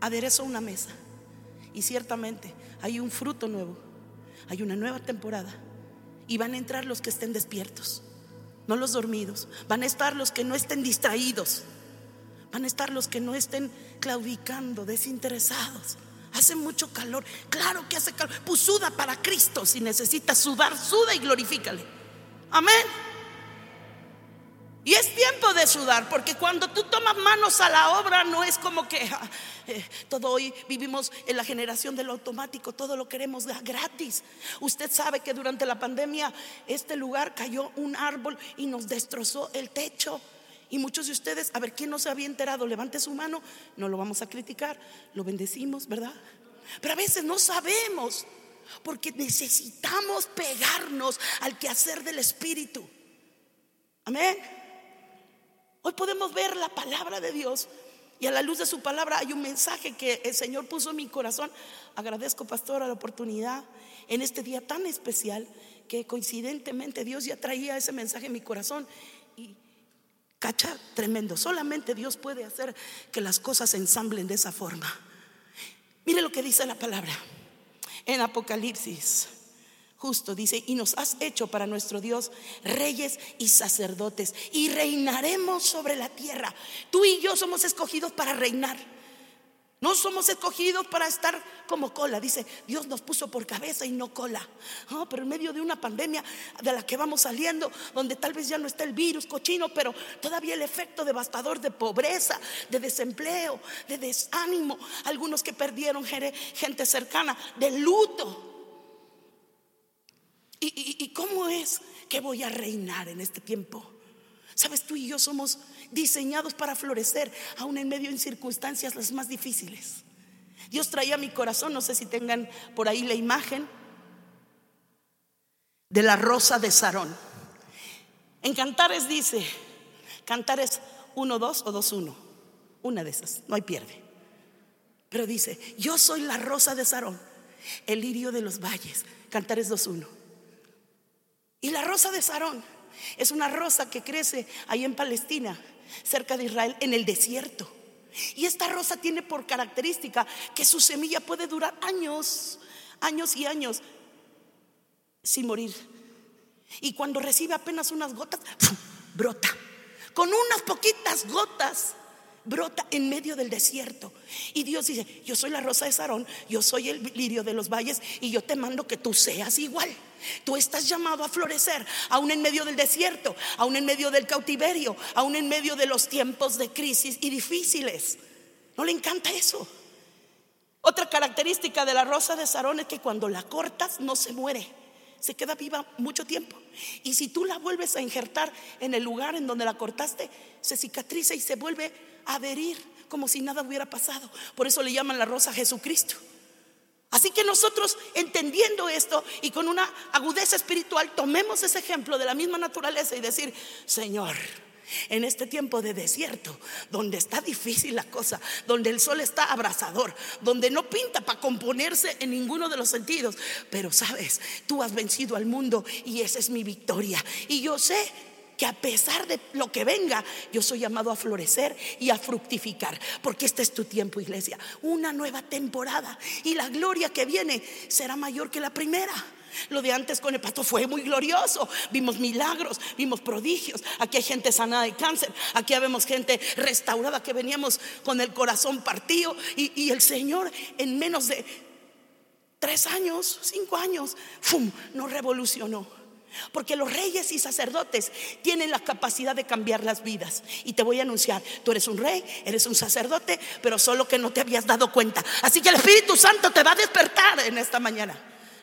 aderezo una mesa. Y ciertamente hay un fruto nuevo, hay una nueva temporada. Y van a entrar los que estén despiertos, no los dormidos. Van a estar los que no estén distraídos. Van a estar los que no estén claudicando, desinteresados. Hace mucho calor. Claro que hace calor. Pues suda para Cristo. Si necesitas sudar, suda y glorifícale. Amén. Y es tiempo de sudar, porque cuando tú tomas manos a la obra no es como que ah, eh, todo hoy vivimos en la generación del automático, todo lo queremos gratis. Usted sabe que durante la pandemia este lugar cayó un árbol y nos destrozó el techo. Y muchos de ustedes, a ver, ¿quién no se había enterado? Levante su mano, no lo vamos a criticar, lo bendecimos, ¿verdad? Pero a veces no sabemos, porque necesitamos pegarnos al quehacer del Espíritu. Amén. Hoy podemos ver la palabra de Dios y a la luz de su palabra hay un mensaje que el Señor puso en mi corazón. Agradezco, pastor, la oportunidad en este día tan especial que coincidentemente Dios ya traía ese mensaje en mi corazón. Y cacha, tremendo. Solamente Dios puede hacer que las cosas se ensamblen de esa forma. Mire lo que dice la palabra en Apocalipsis justo, dice, y nos has hecho para nuestro Dios reyes y sacerdotes, y reinaremos sobre la tierra. Tú y yo somos escogidos para reinar. No somos escogidos para estar como cola. Dice, Dios nos puso por cabeza y no cola. Oh, pero en medio de una pandemia de la que vamos saliendo, donde tal vez ya no está el virus cochino, pero todavía el efecto devastador de pobreza, de desempleo, de desánimo, algunos que perdieron gente cercana, de luto. ¿Y, cómo es que voy a reinar en este tiempo? Sabes, tú y yo somos diseñados para florecer, aún en medio de circunstancias las más difíciles. Dios traía a mi corazón, no sé si tengan por ahí la imagen de la rosa de Sarón. En Cantares dice, Cantares 1, 2 o 2, 1, una de esas, no hay pierde. Pero dice, yo soy la rosa de Sarón, el lirio de los valles, Cantares 2, 1. Y la rosa de Sarón es una rosa que crece ahí en Palestina, cerca de Israel, en el desierto. Y esta rosa tiene por característica que su semilla puede durar años, años y años sin morir. Y cuando recibe apenas unas gotas, brota. Con unas poquitas gotas brota en medio del desierto. Y Dios dice, yo soy la rosa de Sarón, yo soy el lirio de los valles y yo te mando que tú seas igual. Tú estás llamado a florecer, aún en medio del desierto, aún en medio del cautiverio, aún en medio de los tiempos de crisis y difíciles. ¿No le encanta eso? Otra característica de la rosa de Sarón es que cuando la cortas no se muere, se queda viva mucho tiempo. Y si tú la vuelves a injertar en el lugar en donde la cortaste, se cicatriza y se vuelve a adherir como si nada hubiera pasado. Por eso le llaman la rosa Jesucristo. Así que nosotros entendiendo esto y con una agudeza espiritual, tomemos ese ejemplo de la misma naturaleza y decir, Señor, en este tiempo de desierto, donde está difícil la cosa, donde el sol está abrasador, donde no pinta para componerse en ninguno de los sentidos, pero sabes, tú has vencido al mundo y esa es mi victoria. Y yo sé que a pesar de lo que venga, yo soy llamado a florecer y a fructificar, porque este es tu tiempo, iglesia, una nueva temporada y la gloria que viene será mayor que la primera. Lo de antes con el pastor fue muy glorioso. Vimos milagros, vimos prodigios. Aquí hay gente sanada de cáncer. Aquí vemos gente restaurada que veníamos con el corazón partido. Y, el Señor en menos de tres años, cinco años, ¡fum! nos revolucionó. Porque los reyes y sacerdotes tienen la capacidad de cambiar las vidas. Y te voy a anunciar, tú eres un rey, eres un sacerdote, pero solo que no te habías dado cuenta. Así que el Espíritu Santo te va a despertar en esta mañana.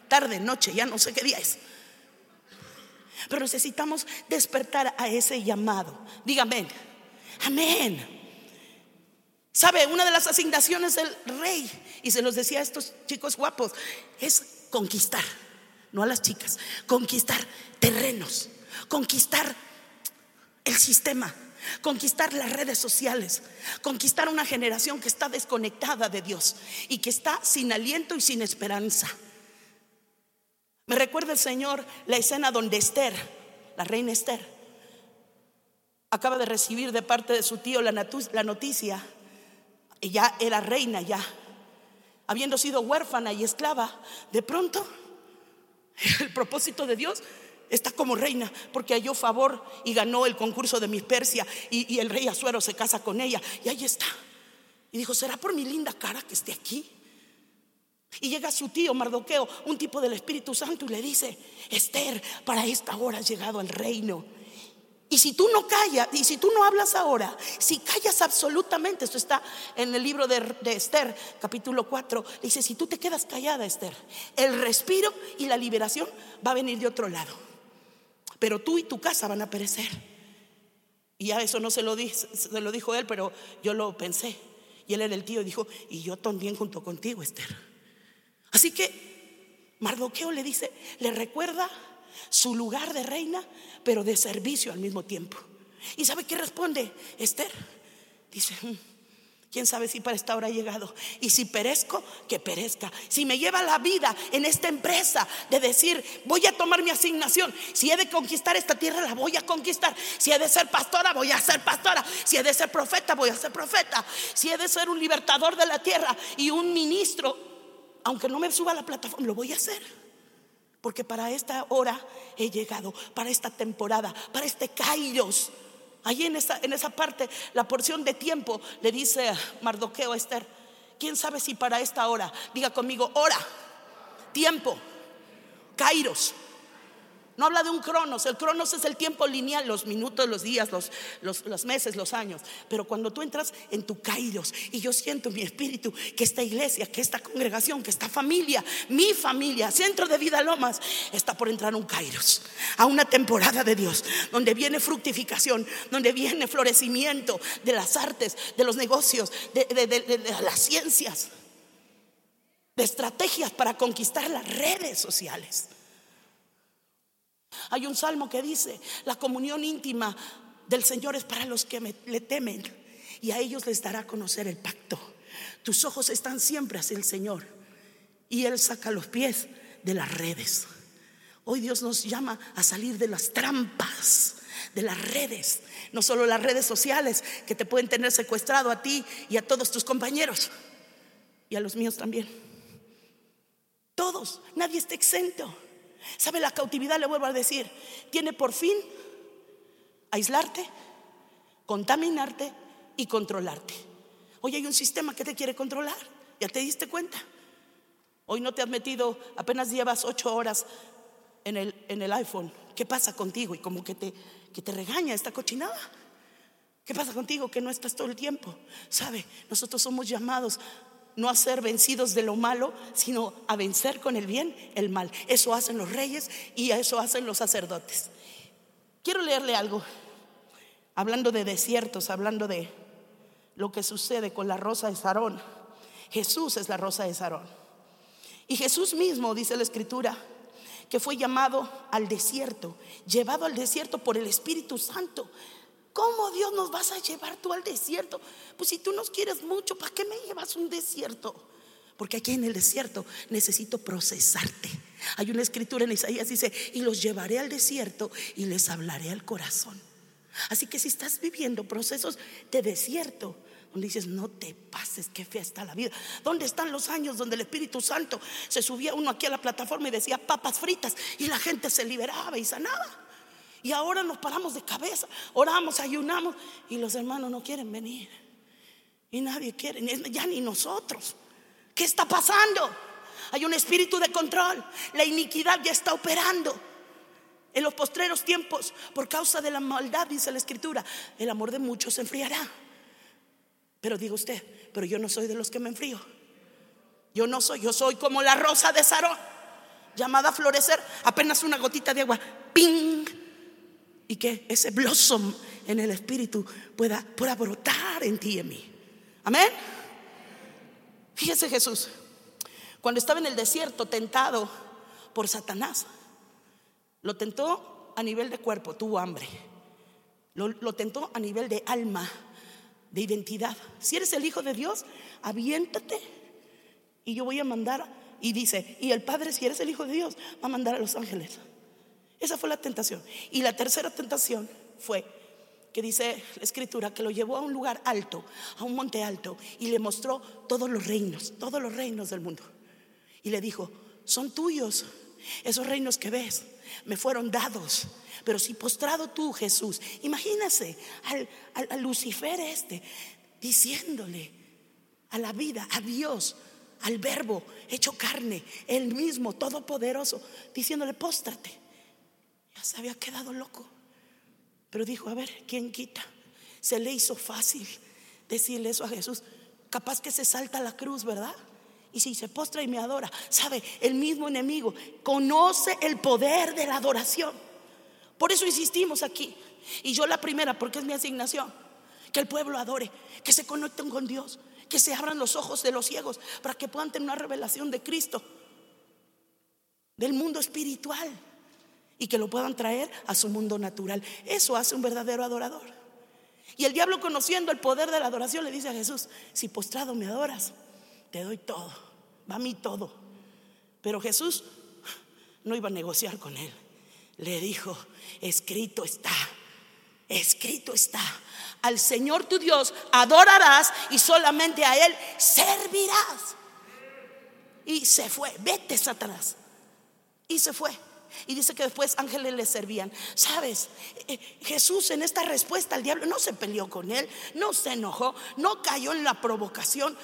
Tarde, noche, ya no sé qué día es. Pero necesitamos despertar a ese llamado. Dígame, amén. ¿Sabe? Una de las asignaciones del rey, y se los decía a estos chicos guapos, es conquistar no a las chicas, conquistar terrenos, conquistar el sistema, conquistar las redes sociales, conquistar una generación que está desconectada de Dios y que está sin aliento y sin esperanza. Me recuerda el Señor la escena donde Esther, la reina Esther, acaba de recibir de parte de su tío la noticia Ella era reina ya, habiendo sido huérfana y esclava, de pronto el propósito de Dios está como reina porque halló favor y ganó el concurso de mi Persia y, el rey Azuero se casa con ella y ahí está. Y dijo, ¿será por mi linda cara que esté aquí? Y llega su tío Mardoqueo, un tipo del Espíritu Santo, y le dice, Esther, para esta hora has llegado al reino. Y si tú no callas, y si tú no hablas ahora, si callas absolutamente, esto está en el libro de, de, Esther, capítulo 4, dice, si tú te quedas callada, Esther, el respiro y la liberación va a venir de otro lado. Pero tú y tu casa van a perecer. Y a eso no se lo, se lo dijo él, pero yo lo pensé. Y él era el tío y dijo, y yo también junto contigo, Esther. Así que Mardoqueo le dice, le recuerda su lugar de reina, pero de servicio al mismo tiempo. ¿Y sabe qué responde Esther? Dice, mm, ¿quién sabe si para esta hora ha llegado? Y si perezco, que perezca. Si me lleva la vida en esta empresa de decir, voy a tomar mi asignación. Si he de conquistar esta tierra, la voy a conquistar. Si he de ser pastora, voy a ser pastora. Si he de ser profeta, voy a ser profeta. Si he de ser un libertador de la tierra y un ministro, aunque no me suba a la plataforma, lo voy a hacer. Porque para esta hora he llegado, para esta temporada, para este Kairos. Allí en esa, en esa parte, la porción de tiempo, le dice Mardoqueo a Esther, ¿quién sabe si para esta hora, diga conmigo, hora, tiempo, Kairos. No habla de un cronos. El cronos es el tiempo lineal, los minutos, los días, los, los, meses, los años. Pero cuando tú entras en tu kairos, y yo siento en mi espíritu que esta iglesia, que esta congregación, que esta familia, mi familia, centro de vida Lomas, está por entrar un kairos, a una temporada de Dios, donde viene fructificación, donde viene florecimiento de las artes, de los negocios, de las ciencias, de estrategias para conquistar las redes sociales. Hay un salmo que dice, la comunión íntima del Señor es para los que le temen y a ellos les dará a conocer el pacto. Tus ojos están siempre hacia el Señor y Él saca los pies de las redes. Hoy Dios nos llama a salir de las trampas, de las redes, no solo las redes sociales que te pueden tener secuestrado a ti y a todos tus compañeros y a los míos también. Todos, nadie está exento. ¿Sabe? La cautividad, le vuelvo a decir, tiene por fin aislarte, contaminarte y controlarte. Hoy hay un sistema que te quiere controlar. ¿Ya te diste cuenta? Hoy no te has metido, apenas llevas ocho horas en el, en el iPhone. ¿Qué pasa contigo? Y como que te, que te regaña esta cochinada. ¿Qué pasa contigo que no estás todo el tiempo? ¿Sabe? Nosotros somos llamados no a ser vencidos de lo malo, sino a vencer con el bien el mal. Eso hacen los reyes y eso hacen los sacerdotes. Quiero leerle algo, hablando de desiertos, hablando de lo que sucede con la rosa de Sarón. Jesús es la rosa de Sarón. Y Jesús mismo, dice la escritura, que fue llamado al desierto, llevado al desierto por el Espíritu Santo ¿Cómo Dios nos vas a llevar tú al desierto? Pues si tú nos quieres mucho, ¿para qué me llevas un desierto? Porque aquí en el desierto necesito procesarte. Hay una escritura en Isaías dice, y los llevaré al desierto y les hablaré al corazón. Así que si estás viviendo procesos de desierto, donde dices, no te pases, qué fea está la vida. ¿Dónde están los años donde el Espíritu Santo se subía uno aquí a la plataforma y decía papas fritas y la gente se liberaba y sanaba? Y ahora nos paramos de cabeza, oramos, ayunamos y los hermanos no quieren venir. Y nadie quiere, ya ni nosotros. ¿Qué está pasando? Hay un espíritu de control. La iniquidad ya está operando. En los postreros tiempos, por causa de la maldad, dice la escritura, el amor de muchos se enfriará. Pero diga usted, pero yo no soy de los que me enfrío. Yo no soy, yo soy como la rosa de Sarón, llamada a florecer, apenas una gotita de agua, ¡ping! Y que ese blossom en el espíritu pueda, pueda brotar en ti y en mí. Amén. Fíjese Jesús, cuando estaba en el desierto tentado por Satanás, lo tentó a nivel de cuerpo, tuvo hambre. Lo, lo, tentó a nivel de alma, de identidad. Si eres el Hijo de Dios, aviéntate y yo voy a mandar. Y dice, y el Padre, si eres el Hijo de Dios, va a mandar a los ángeles esa fue la tentación. Y la tercera tentación fue que dice la escritura que lo llevó a un lugar alto, a un monte alto, y le mostró todos los reinos, todos los reinos del mundo. Y le dijo, son tuyos, esos reinos que ves, me fueron dados. Pero si postrado tú, Jesús, imagínese al, al Lucifer este, diciéndole a la vida, a Dios, al verbo hecho carne, el mismo, todopoderoso, diciéndole, póstrate. Ya se había quedado loco. Pero dijo, a ver, ¿quién quita? Se le hizo fácil decirle eso a Jesús. Capaz que se salta la cruz, ¿verdad? Y si se postra y me adora, sabe, el mismo enemigo conoce el poder de la adoración. Por eso insistimos aquí. Y yo la primera, porque es mi asignación, que el pueblo adore, que se conecten con Dios, que se abran los ojos de los ciegos para que puedan tener una revelación de Cristo, del mundo espiritual y que lo puedan traer a su mundo natural. Eso hace un verdadero adorador. Y el diablo conociendo el poder de la adoración le dice a Jesús, si postrado me adoras, te doy todo, va a mí todo. Pero Jesús no iba a negociar con él. Le dijo, escrito está, escrito está. Al Señor tu Dios adorarás y solamente a Él servirás. Y se fue, vete Satanás. Y se fue. Y dice que después ángeles le servían. Sabes, eh, Jesús en esta respuesta al diablo no se peleó con él, no se enojó, no cayó en la provocación.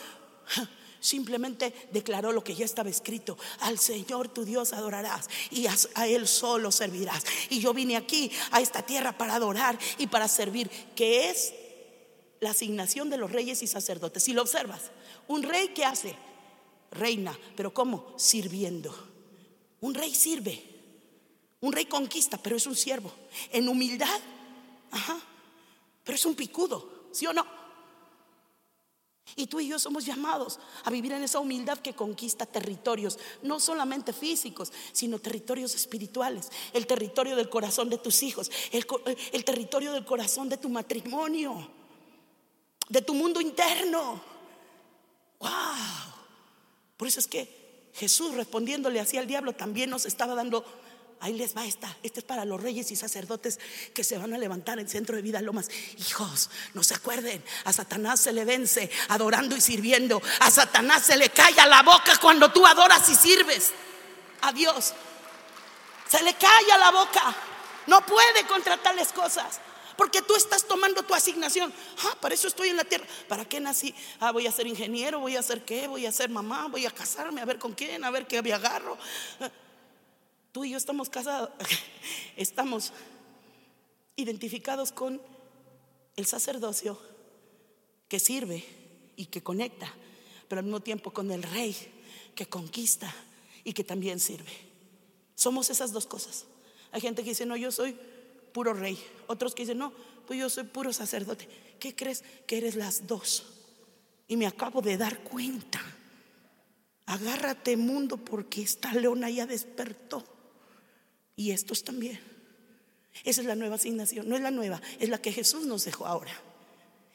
Simplemente declaró lo que ya estaba escrito. Al Señor tu Dios adorarás y a, Él solo servirás. Y yo vine aquí a esta tierra para adorar y para servir, que es la asignación de los reyes y sacerdotes. Si lo observas, un rey que hace, reina, pero ¿cómo? Sirviendo. Un rey sirve. Un rey conquista, pero es un siervo. En humildad, ajá, pero es un picudo, ¿sí o no? Y tú y yo somos llamados a vivir en esa humildad que conquista territorios, no solamente físicos, sino territorios espirituales, el territorio del corazón de tus hijos, el, territorio del corazón de tu matrimonio, de tu mundo interno. ¡Wow! Por eso es que Jesús respondiéndole así al diablo también nos estaba dando Ahí les va esta. Este es para los reyes y sacerdotes que se van a levantar en centro de vida Lomas. Hijos, no se acuerden. A Satanás se le vence adorando y sirviendo. A Satanás se le calla la boca cuando tú adoras y sirves a Dios. Se le calla la boca. No puede contra tales cosas. Porque tú estás tomando tu asignación. Ah, para eso estoy en la tierra. ¿Para qué nací? Ah, voy a ser ingeniero, voy a ser qué, voy a ser mamá, voy a casarme, a ver con quién, a ver qué me agarro. Tú y yo estamos casados, estamos identificados con el sacerdocio que sirve y que conecta, pero al mismo tiempo con el rey que conquista y que también sirve. Somos esas dos cosas. Hay gente que dice, no, yo soy puro rey. Otros que dicen, no, pues yo soy puro sacerdote. ¿Qué crees que eres las dos? Y me acabo de dar cuenta. Agárrate mundo porque esta leona ya despertó. Y estos también. Esa es la nueva asignación, no es la nueva, es la que Jesús nos dejó ahora.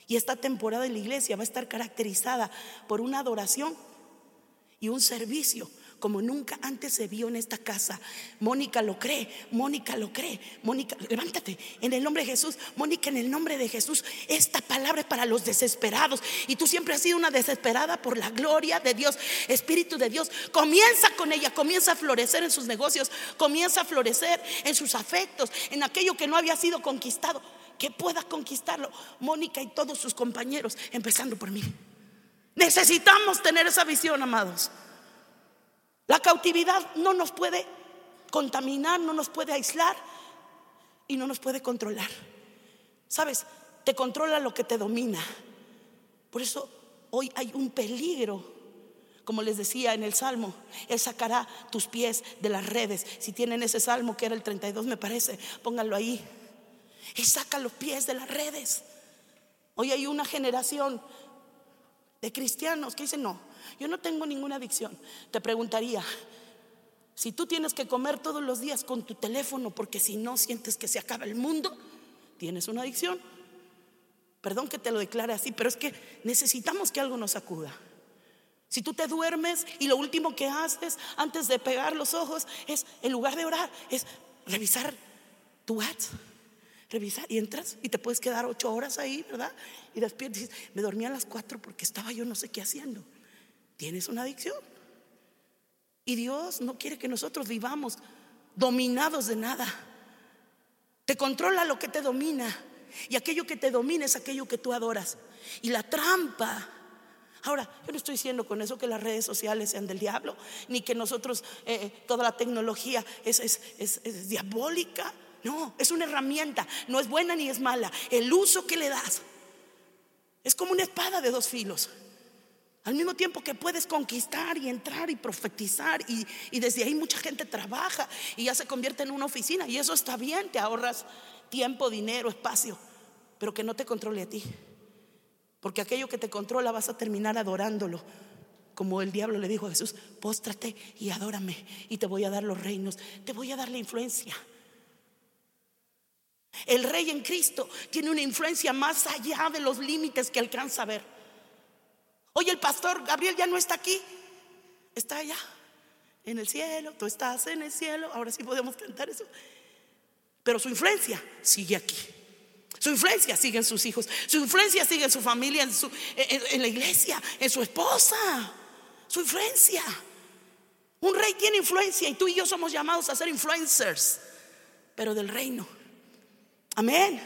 Y esta temporada en la iglesia va a estar caracterizada por una adoración y un servicio como nunca antes se vio en esta casa. Mónica lo cree, Mónica lo cree. Mónica, levántate en el nombre de Jesús. Mónica, en el nombre de Jesús, esta palabra es para los desesperados. Y tú siempre has sido una desesperada por la gloria de Dios, Espíritu de Dios. Comienza con ella, comienza a florecer en sus negocios, comienza a florecer en sus afectos, en aquello que no había sido conquistado. Que pueda conquistarlo Mónica y todos sus compañeros, empezando por mí. Necesitamos tener esa visión, amados. La cautividad no nos puede contaminar, no nos puede aislar y no nos puede controlar. ¿Sabes? Te controla lo que te domina. Por eso hoy hay un peligro. Como les decía en el Salmo, Él sacará tus pies de las redes. Si tienen ese Salmo, que era el 32, me parece, pónganlo ahí. Él saca los pies de las redes. Hoy hay una generación de cristianos que dicen, no, yo no tengo ninguna adicción. Te preguntaría, si tú tienes que comer todos los días con tu teléfono porque si no sientes que se acaba el mundo, tienes una adicción. Perdón que te lo declare así, pero es que necesitamos que algo nos acuda. Si tú te duermes y lo último que haces antes de pegar los ojos es, en lugar de orar, es revisar tu WhatsApp, revisar y entras y te puedes quedar ocho horas ahí, ¿verdad? Y despiertas y dices, me dormí a las cuatro porque estaba yo no sé qué haciendo. Tienes una adicción. Y Dios no quiere que nosotros vivamos dominados de nada. Te controla lo que te domina. Y aquello que te domina es aquello que tú adoras. Y la trampa. Ahora, yo no estoy diciendo con eso que las redes sociales sean del diablo, ni que nosotros, eh, eh, toda la tecnología es, es diabólica. No, es una herramienta, no es buena ni es mala. El uso que le das es como una espada de dos filos. Al mismo tiempo que puedes conquistar y entrar y profetizar y, y, desde ahí mucha gente trabaja y ya se convierte en una oficina y eso está bien, te ahorras tiempo, dinero, espacio, pero que no te controle a ti. Porque aquello que te controla vas a terminar adorándolo. Como el diablo le dijo a Jesús, póstrate y adórame y te voy a dar los reinos, te voy a dar la influencia. El rey en Cristo tiene una influencia más allá de los límites que alcanza a ver. Hoy el pastor Gabriel ya no está aquí, está allá, en el cielo, tú estás en el cielo, ahora sí podemos cantar eso. Pero su influencia sigue aquí. Su influencia sigue en sus hijos, su influencia sigue en su familia, en, su, en la iglesia, en su esposa. Su influencia. Un rey tiene influencia y tú y yo somos llamados a ser influencers, pero del reino. Amén.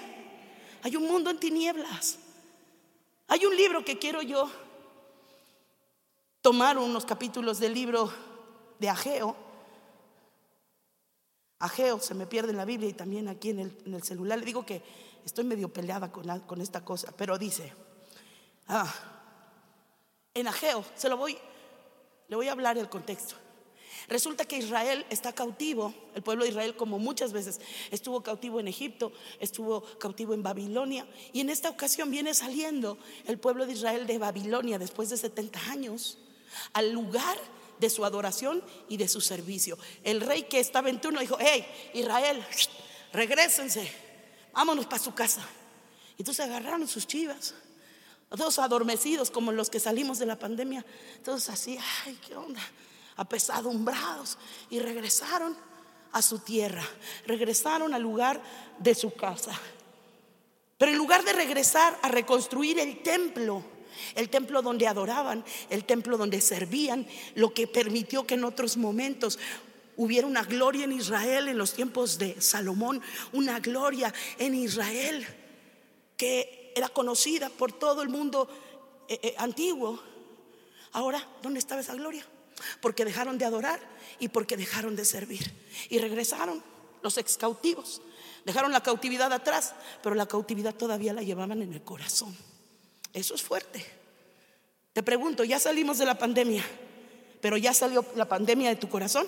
Hay un mundo en tinieblas. Hay un libro que quiero yo tomar unos capítulos del libro de Ageo. Ageo se me pierde en la Biblia y también aquí en el, celular. Le digo que estoy medio peleada con, esta cosa, pero dice, ah, en Ageo, se lo voy, le voy a hablar el contexto. Resulta que Israel está cautivo, el pueblo de Israel como muchas veces estuvo cautivo en Egipto, estuvo cautivo en Babilonia y en esta ocasión viene saliendo el pueblo de Israel de Babilonia después de 70 años al lugar de su adoración y de su servicio. El rey que estaba en turno dijo, hey Israel, regresense, vámonos para su casa. Y entonces agarraron sus chivas, todos adormecidos como los que salimos de la pandemia, todos así, ay, ¿qué onda? apesadumbrados y regresaron a su tierra, regresaron al lugar de su casa. Pero en lugar de regresar a reconstruir el templo, el templo donde adoraban, el templo donde servían, lo que permitió que en otros momentos hubiera una gloria en Israel en los tiempos de Salomón, una gloria en Israel que era conocida por todo el mundo eh, eh, antiguo. Ahora, ¿dónde estaba esa gloria? porque dejaron de adorar y porque dejaron de servir. Y regresaron los ex cautivos. Dejaron la cautividad atrás, pero la cautividad todavía la llevaban en el corazón. Eso es fuerte. Te pregunto, ya salimos de la pandemia, pero ya salió la pandemia de tu corazón.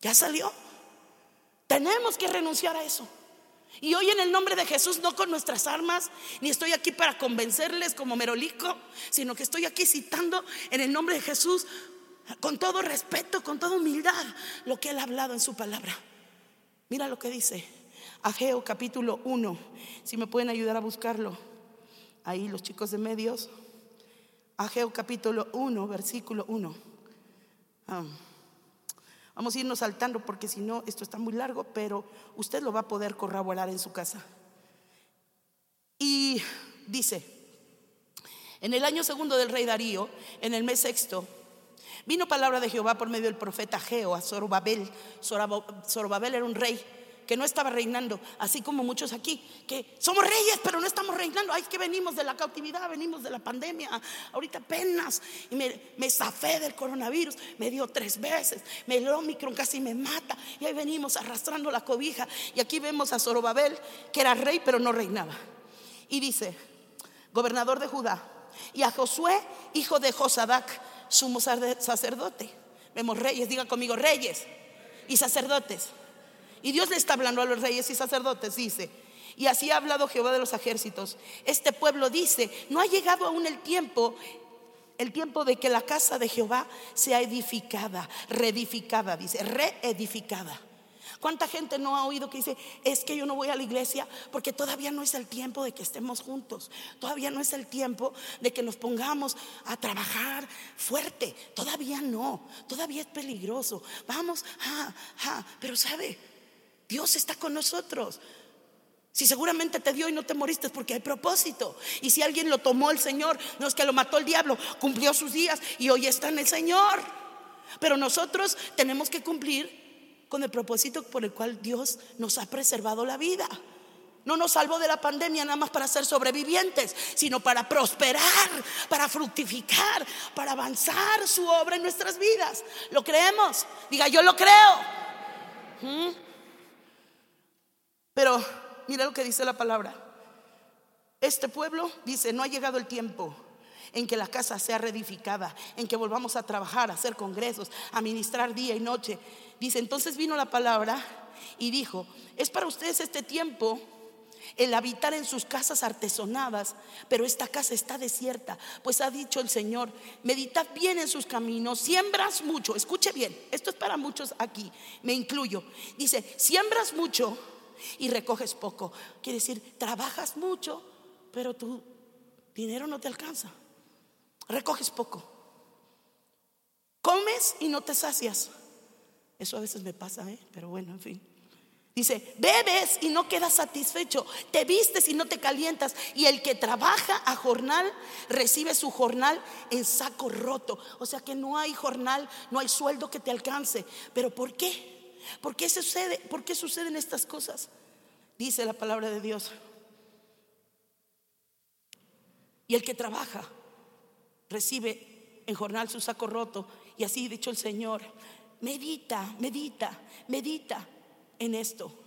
Ya salió. Tenemos que renunciar a eso. Y hoy en el nombre de Jesús, no con nuestras armas, ni estoy aquí para convencerles como merolico, sino que estoy aquí citando en el nombre de Jesús, con todo respeto, con toda humildad, lo que Él ha hablado en su palabra. Mira lo que dice Ageo capítulo 1, si me pueden ayudar a buscarlo, ahí los chicos de medios. Ageo capítulo 1, versículo 1. Vamos a irnos saltando porque si no, esto está muy largo, pero usted lo va a poder corroborar en su casa. Y dice, en el año segundo del rey Darío, en el mes sexto, vino palabra de Jehová por medio del profeta Geo a Zorobabel. Zorobabel era un rey que no estaba reinando, así como muchos aquí, que somos reyes, pero no estamos reinando. Ay, que venimos de la cautividad, venimos de la pandemia, ahorita apenas, y me, me zafé del coronavirus, me dio tres veces, me el Omicron casi me mata, y ahí venimos arrastrando la cobija. Y aquí vemos a Zorobabel, que era rey, pero no reinaba. Y dice, gobernador de Judá, y a Josué, hijo de Josadac, sumo sacerdote. Vemos reyes, diga conmigo, reyes y sacerdotes. Y Dios le está hablando a los reyes y sacerdotes, dice, y así ha hablado Jehová de los ejércitos. Este pueblo dice, no ha llegado aún el tiempo, el tiempo de que la casa de Jehová sea edificada, reedificada, dice, reedificada. ¿Cuánta gente no ha oído que dice, es que yo no voy a la iglesia porque todavía no es el tiempo de que estemos juntos? Todavía no es el tiempo de que nos pongamos a trabajar fuerte. Todavía no, todavía es peligroso. Vamos, pero sabe, Dios está con nosotros. Si seguramente te dio y no te moriste es porque hay propósito. Y si alguien lo tomó el Señor, no es que lo mató el diablo, cumplió sus días y hoy está en el Señor. Pero nosotros tenemos que cumplir con el propósito por el cual Dios nos ha preservado la vida. No nos salvó de la pandemia nada más para ser sobrevivientes, sino para prosperar, para fructificar, para avanzar su obra en nuestras vidas. ¿Lo creemos? Diga, yo lo creo. ¿Mm? Pero mira lo que dice la palabra. Este pueblo dice, no ha llegado el tiempo en que la casa sea reedificada, en que volvamos a trabajar, a hacer congresos, a ministrar día y noche. Dice, entonces vino la palabra y dijo, es para ustedes este tiempo el habitar en sus casas artesonadas, pero esta casa está desierta, pues ha dicho el Señor, meditad bien en sus caminos, siembras mucho, escuche bien, esto es para muchos aquí, me incluyo, dice, siembras mucho y recoges poco. Quiere decir, trabajas mucho, pero tu dinero no te alcanza. Recoges poco. Comes y no te sacias. Eso a veces me pasa, ¿eh? pero bueno, en fin. Dice, bebes y no quedas satisfecho, te vistes y no te calientas, y el que trabaja a jornal recibe su jornal en saco roto. O sea que no hay jornal, no hay sueldo que te alcance. ¿Pero por qué? ¿Por qué sucede? ¿Por qué suceden estas cosas? Dice la palabra de Dios. Y el que trabaja recibe en jornal su saco roto. Y así dicho el Señor, medita, medita, medita en esto.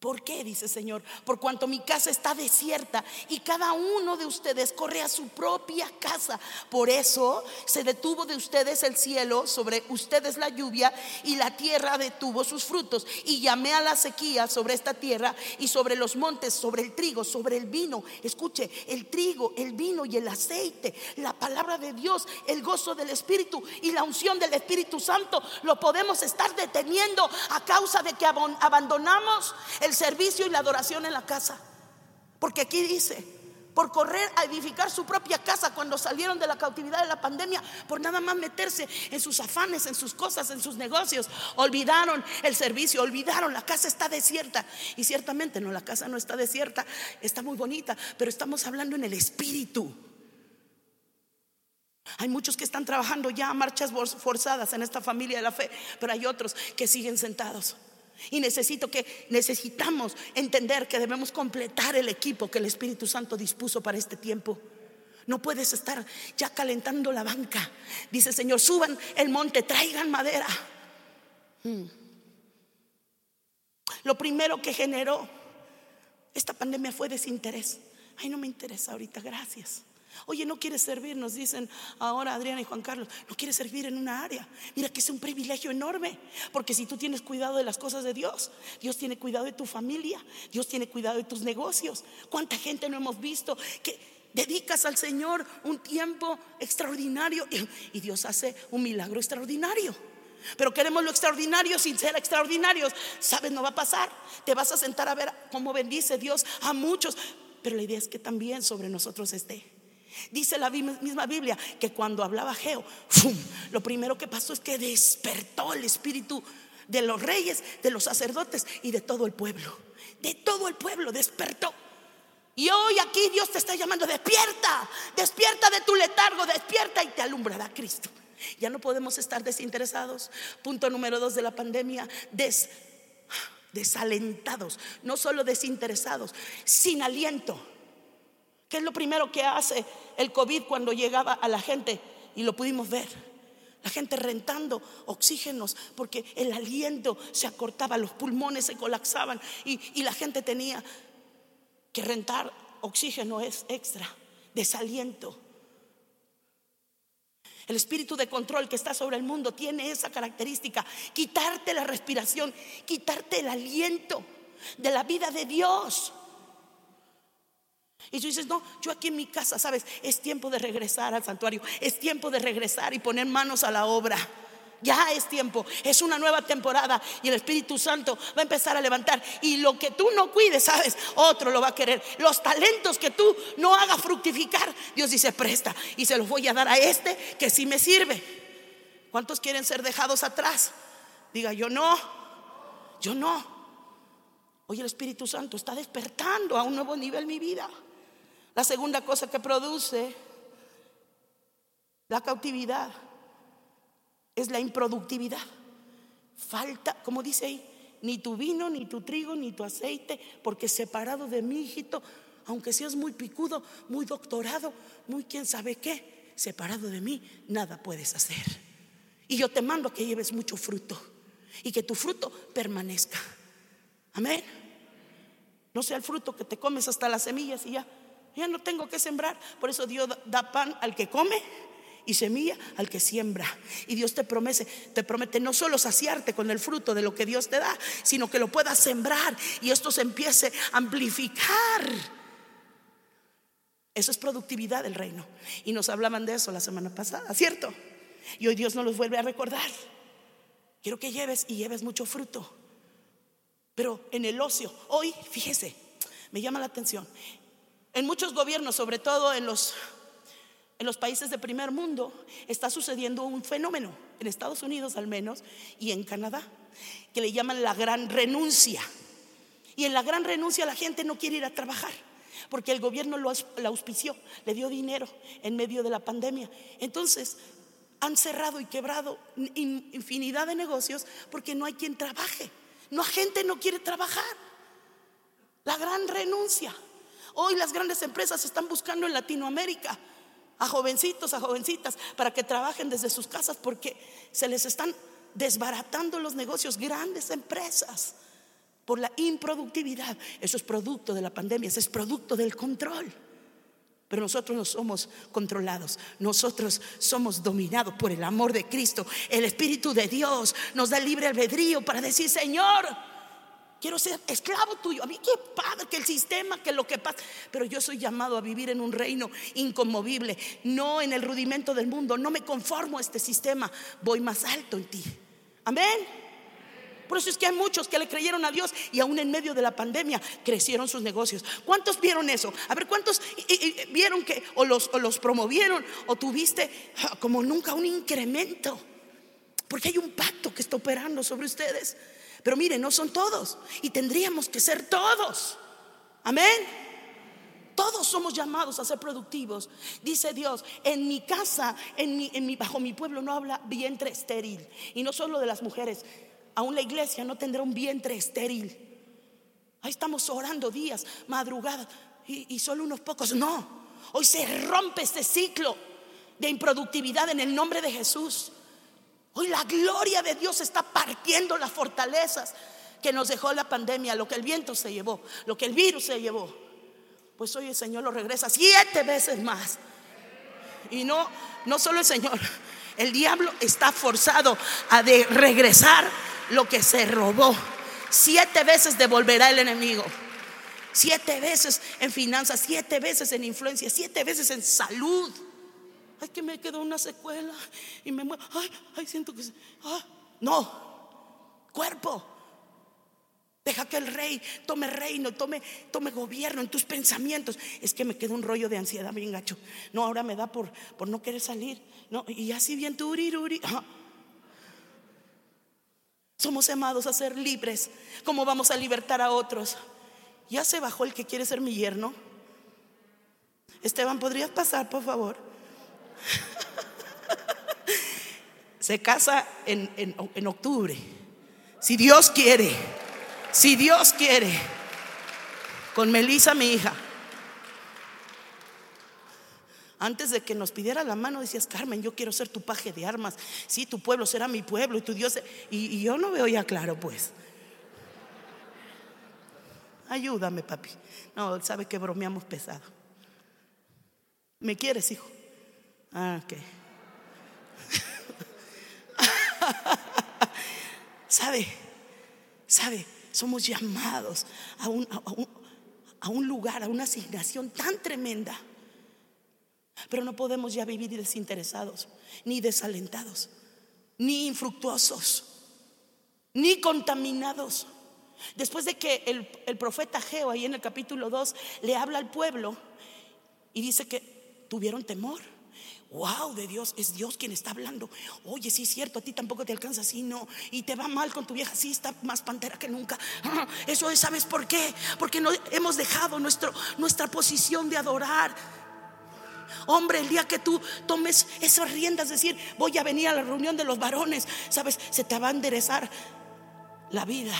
¿Por qué? Dice el Señor. Por cuanto mi casa está desierta y cada uno de ustedes corre a su propia casa. Por eso se detuvo de ustedes el cielo, sobre ustedes la lluvia y la tierra detuvo sus frutos. Y llamé a la sequía sobre esta tierra y sobre los montes, sobre el trigo, sobre el vino. Escuche, el trigo, el vino y el aceite, la palabra de Dios, el gozo del Espíritu y la unción del Espíritu Santo lo podemos estar deteniendo a causa de que abandonamos el el servicio y la adoración en la casa. Porque aquí dice, por correr a edificar su propia casa cuando salieron de la cautividad de la pandemia, por nada más meterse en sus afanes, en sus cosas, en sus negocios, olvidaron el servicio, olvidaron, la casa está desierta. Y ciertamente no, la casa no está desierta, está muy bonita, pero estamos hablando en el espíritu. Hay muchos que están trabajando ya a marchas forzadas en esta familia de la fe, pero hay otros que siguen sentados. Y necesito que necesitamos entender que debemos completar el equipo que el Espíritu Santo dispuso para este tiempo. No puedes estar ya calentando la banca. Dice el Señor, suban el monte, traigan madera. Hmm. Lo primero que generó esta pandemia fue desinterés. Ay, no me interesa ahorita, gracias. Oye, no quieres servir, nos dicen ahora Adriana y Juan Carlos, no quieres servir en una área. Mira que es un privilegio enorme, porque si tú tienes cuidado de las cosas de Dios, Dios tiene cuidado de tu familia, Dios tiene cuidado de tus negocios. ¿Cuánta gente no hemos visto que dedicas al Señor un tiempo extraordinario y, Dios hace un milagro extraordinario? Pero queremos lo extraordinario sin ser extraordinarios. Sabes, no va a pasar. Te vas a sentar a ver cómo bendice Dios a muchos. Pero la idea es que también sobre nosotros esté. Dice la misma Biblia que cuando hablaba Geo, lo primero que pasó es que despertó el espíritu de los reyes, de los sacerdotes y de todo el pueblo. De todo el pueblo despertó. Y hoy aquí Dios te está llamando, despierta, despierta de tu letargo, despierta y te alumbrará Cristo. Ya no podemos estar desinteresados. Punto número dos de la pandemia, desalentados, no solo desinteresados, sin aliento. ¿Qué es lo primero que hace el COVID cuando llegaba a la gente? Y lo pudimos ver. La gente rentando oxígenos porque el aliento se acortaba, los pulmones se colapsaban y, y la gente tenía que rentar oxígeno es extra, desaliento. El espíritu de control que está sobre el mundo tiene esa característica, quitarte la respiración, quitarte el aliento de la vida de Dios. Y tú dices, no, yo aquí en mi casa, sabes, es tiempo de regresar al santuario, es tiempo de regresar y poner manos a la obra. Ya es tiempo, es una nueva temporada y el Espíritu Santo va a empezar a levantar. Y lo que tú no cuides, sabes, otro lo va a querer. Los talentos que tú no hagas fructificar, Dios dice, presta y se los voy a dar a este que sí me sirve. ¿Cuántos quieren ser dejados atrás? Diga, yo no, yo no. Hoy el Espíritu Santo está despertando a un nuevo nivel mi vida. La segunda cosa que produce la cautividad es la improductividad. Falta, como dice ahí, ni tu vino, ni tu trigo, ni tu aceite, porque separado de mí, hijito, aunque seas muy picudo, muy doctorado, muy quién sabe qué, separado de mí, nada puedes hacer. Y yo te mando que lleves mucho fruto y que tu fruto permanezca. Amén. No sea el fruto que te comes hasta las semillas y ya, ya no tengo que sembrar. Por eso Dios da pan al que come y semilla al que siembra. Y Dios te promete, te promete no solo saciarte con el fruto de lo que Dios te da, sino que lo puedas sembrar y esto se empiece a amplificar. Eso es productividad del reino. Y nos hablaban de eso la semana pasada, ¿cierto? Y hoy Dios nos los vuelve a recordar. Quiero que lleves y lleves mucho fruto. Pero en el ocio, hoy, fíjese, me llama la atención. En muchos gobiernos, sobre todo en los en los países de primer mundo está sucediendo un fenómeno, en Estados Unidos al menos, y en Canadá, que le llaman la gran renuncia. Y en la gran renuncia la gente no quiere ir a trabajar, porque el gobierno lo auspició, le dio dinero en medio de la pandemia. Entonces, han cerrado y quebrado infinidad de negocios porque no hay quien trabaje. No, gente no quiere trabajar. La gran renuncia. Hoy las grandes empresas están buscando en Latinoamérica a jovencitos, a jovencitas, para que trabajen desde sus casas porque se les están desbaratando los negocios, grandes empresas, por la improductividad. Eso es producto de la pandemia, eso es producto del control. Pero nosotros no somos controlados, nosotros somos dominados por el amor de Cristo. El Espíritu de Dios nos da libre albedrío para decir, Señor, Quiero ser esclavo tuyo. A mí qué padre que el sistema, que lo que pasa. Pero yo soy llamado a vivir en un reino inconmovible, no en el rudimento del mundo. No me conformo a este sistema. Voy más alto en ti. Amén. Por eso es que hay muchos que le creyeron a Dios y aún en medio de la pandemia crecieron sus negocios. ¿Cuántos vieron eso? A ver, ¿cuántos vieron que o los, o los promovieron o tuviste ah, como nunca un incremento? Porque hay un pacto que está operando sobre ustedes. Pero mire, no son todos. Y tendríamos que ser todos. Amén. Todos somos llamados a ser productivos. Dice Dios, en mi casa, en mi, en mi, bajo mi pueblo no habla vientre estéril. Y no solo de las mujeres. Aún la iglesia no tendrá un vientre estéril. Ahí estamos orando días, madrugadas. Y, y solo unos pocos. No. Hoy se rompe este ciclo de improductividad en el nombre de Jesús. Hoy la gloria de Dios está partiendo las fortalezas que nos dejó la pandemia, lo que el viento se llevó, lo que el virus se llevó. Pues hoy el Señor lo regresa siete veces más. Y no, no solo el Señor, el diablo está forzado a regresar lo que se robó. Siete veces devolverá el enemigo. Siete veces en finanzas, siete veces en influencia, siete veces en salud. Ay, que me quedó una secuela y me muero. Ay, ay, siento que. Ah, no, cuerpo. Deja que el rey tome reino, tome, tome gobierno en tus pensamientos. Es que me quedó un rollo de ansiedad bien gacho. No, ahora me da por, por no querer salir. No, y así bien turiruri. Somos llamados a ser libres. ¿Cómo vamos a libertar a otros? Ya se bajó el que quiere ser mi yerno. Esteban, ¿podrías pasar, por favor? Se casa en, octubre. Si Dios quiere, si Dios quiere, con Melisa, mi hija. Antes de que nos pidiera la mano, decías, Carmen, yo quiero ser tu paje de armas. Sí, tu pueblo será mi pueblo y tu Dios. Y, y yo no veo ya claro, pues. Ayúdame, papi. No, sabe que bromeamos pesado. ¿Me quieres, hijo? Ah, ok. ¿Sabe? ¿Sabe? Somos llamados a un, a, un, lugar, a una asignación tan tremenda. Pero no podemos ya vivir desinteresados, ni desalentados, ni infructuosos, ni contaminados. Después de que el, el profeta Geo, ahí en el capítulo 2, le habla al pueblo y dice que tuvieron temor Wow, de Dios, es Dios quien está hablando. Oye, sí es cierto, a ti tampoco te alcanza así, no. Y te va mal con tu vieja, sí está más pantera que nunca. Ah, eso es, ¿sabes por qué? Porque no hemos dejado nuestro, nuestra posición de adorar. Hombre, el día que tú tomes esas riendas, decir, voy a venir a la reunión de los varones, ¿sabes? Se te va a enderezar la vida.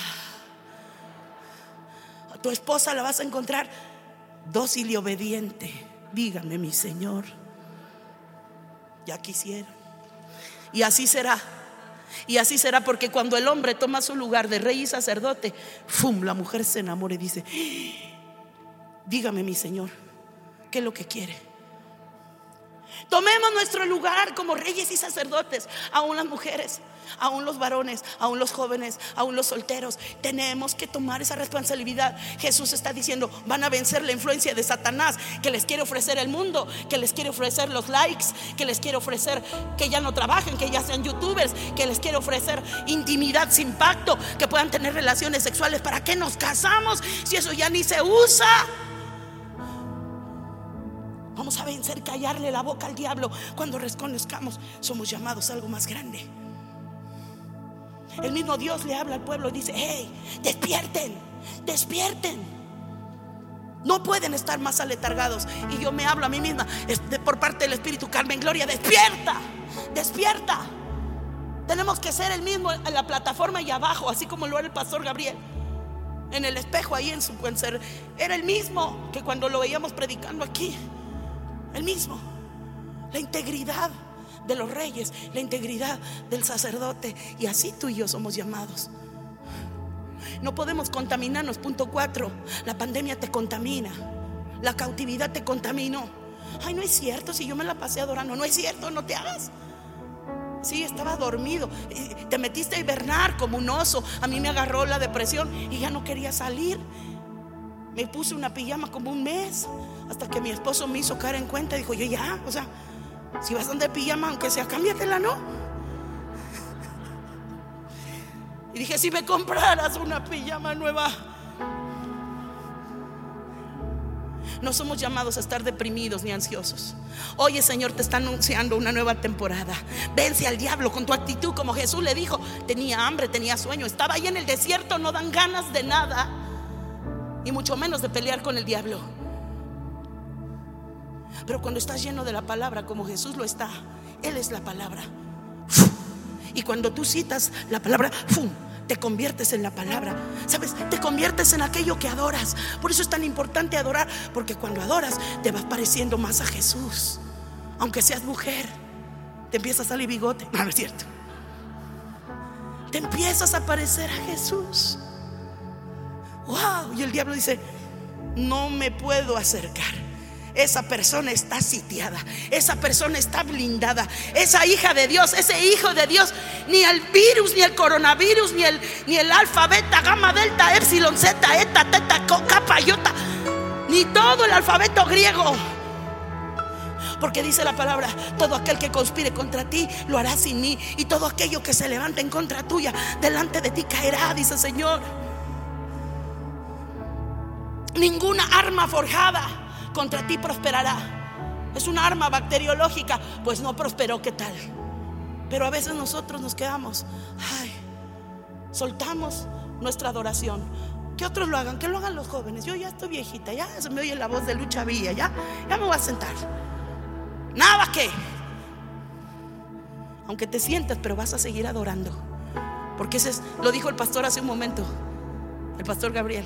Tu esposa la vas a encontrar dócil y obediente. Dígame, mi Señor. Ya quisiera. Y así será. Y así será porque cuando el hombre toma su lugar de rey y sacerdote, ¡fum! La mujer se enamora y dice, dígame mi Señor, ¿qué es lo que quiere? Tomemos nuestro lugar como reyes y sacerdotes, aún las mujeres, aún los varones, aún los jóvenes, aún los solteros. Tenemos que tomar esa responsabilidad. Jesús está diciendo, van a vencer la influencia de Satanás que les quiere ofrecer el mundo, que les quiere ofrecer los likes, que les quiere ofrecer que ya no trabajen, que ya sean youtubers, que les quiere ofrecer intimidad sin pacto, que puedan tener relaciones sexuales. ¿Para qué nos casamos si eso ya ni se usa? Vamos a vencer, callarle la boca al diablo. Cuando reconozcamos, somos llamados a algo más grande. El mismo Dios le habla al pueblo y dice, hey, despierten, despierten. No pueden estar más aletargados. Y yo me hablo a mí misma por parte del Espíritu Carmen Gloria, despierta, despierta. Tenemos que ser el mismo en la plataforma y abajo, así como lo era el pastor Gabriel. En el espejo ahí en su ser. Era el mismo que cuando lo veíamos predicando aquí. El mismo. La integridad de los reyes, la integridad del sacerdote. Y así tú y yo somos llamados. No podemos contaminarnos. Punto cuatro. La pandemia te contamina. La cautividad te contaminó. Ay, no es cierto. Si yo me la pasé adorando, no es cierto. No te hagas. Sí, estaba dormido. Te metiste a hibernar como un oso. A mí me agarró la depresión y ya no quería salir. Me puse una pijama como un mes. Hasta que mi esposo me hizo caer en cuenta. Dijo, yo ya, o sea, si vas a andar pijama, aunque sea, cámbiatela, ¿no? Y dije, si me compraras una pijama nueva. No somos llamados a estar deprimidos ni ansiosos. Oye, Señor, te está anunciando una nueva temporada. Vence al diablo con tu actitud, como Jesús le dijo. Tenía hambre, tenía sueño, estaba ahí en el desierto, no dan ganas de nada, y mucho menos de pelear con el diablo. Pero cuando estás lleno de la palabra, como Jesús lo está, Él es la palabra. Y cuando tú citas la palabra, te conviertes en la palabra. ¿Sabes? Te conviertes en aquello que adoras. Por eso es tan importante adorar, porque cuando adoras te vas pareciendo más a Jesús. Aunque seas mujer, te empieza a salir bigote. No, no es cierto. Te empiezas a parecer a Jesús. Wow. Y el diablo dice, no me puedo acercar esa persona está sitiada, esa persona está blindada, esa hija de Dios, ese hijo de Dios, ni el virus, ni el coronavirus, ni el, ni el alfa, beta, gamma, delta, epsilon, zeta, eta, teta, kappa, iota, ni todo el alfabeto griego. Porque dice la palabra, todo aquel que conspire contra ti lo hará sin mí. Y todo aquello que se levante en contra tuya, delante de ti caerá, dice el Señor. Ninguna arma forjada contra ti prosperará. Es una arma bacteriológica, pues no prosperó, ¿qué tal? Pero a veces nosotros nos quedamos, ay, soltamos nuestra adoración. Que otros lo hagan, que lo hagan los jóvenes. Yo ya estoy viejita, ya se me oye la voz de Lucha Villa, ya, ya me voy a sentar. Nada que. Aunque te sientas, pero vas a seguir adorando. Porque ese es, lo dijo el pastor hace un momento, el pastor Gabriel.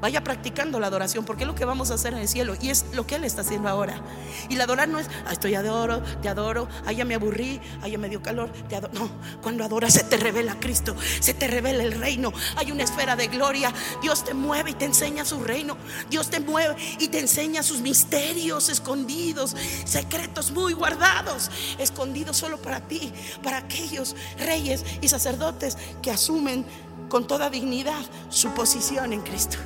Vaya practicando la adoración, porque es lo que vamos a hacer en el cielo y es lo que Él está haciendo ahora. Y la adorar no es, ah, estoy adoro, te adoro, ay, ya me aburrí, ay, me dio calor, te adoro. No, cuando adoras se te revela Cristo, se te revela el reino. Hay una esfera de gloria. Dios te mueve y te enseña su reino. Dios te mueve y te enseña sus misterios escondidos, secretos muy guardados, escondidos solo para ti, para aquellos reyes y sacerdotes que asumen con toda dignidad su posición en Cristo.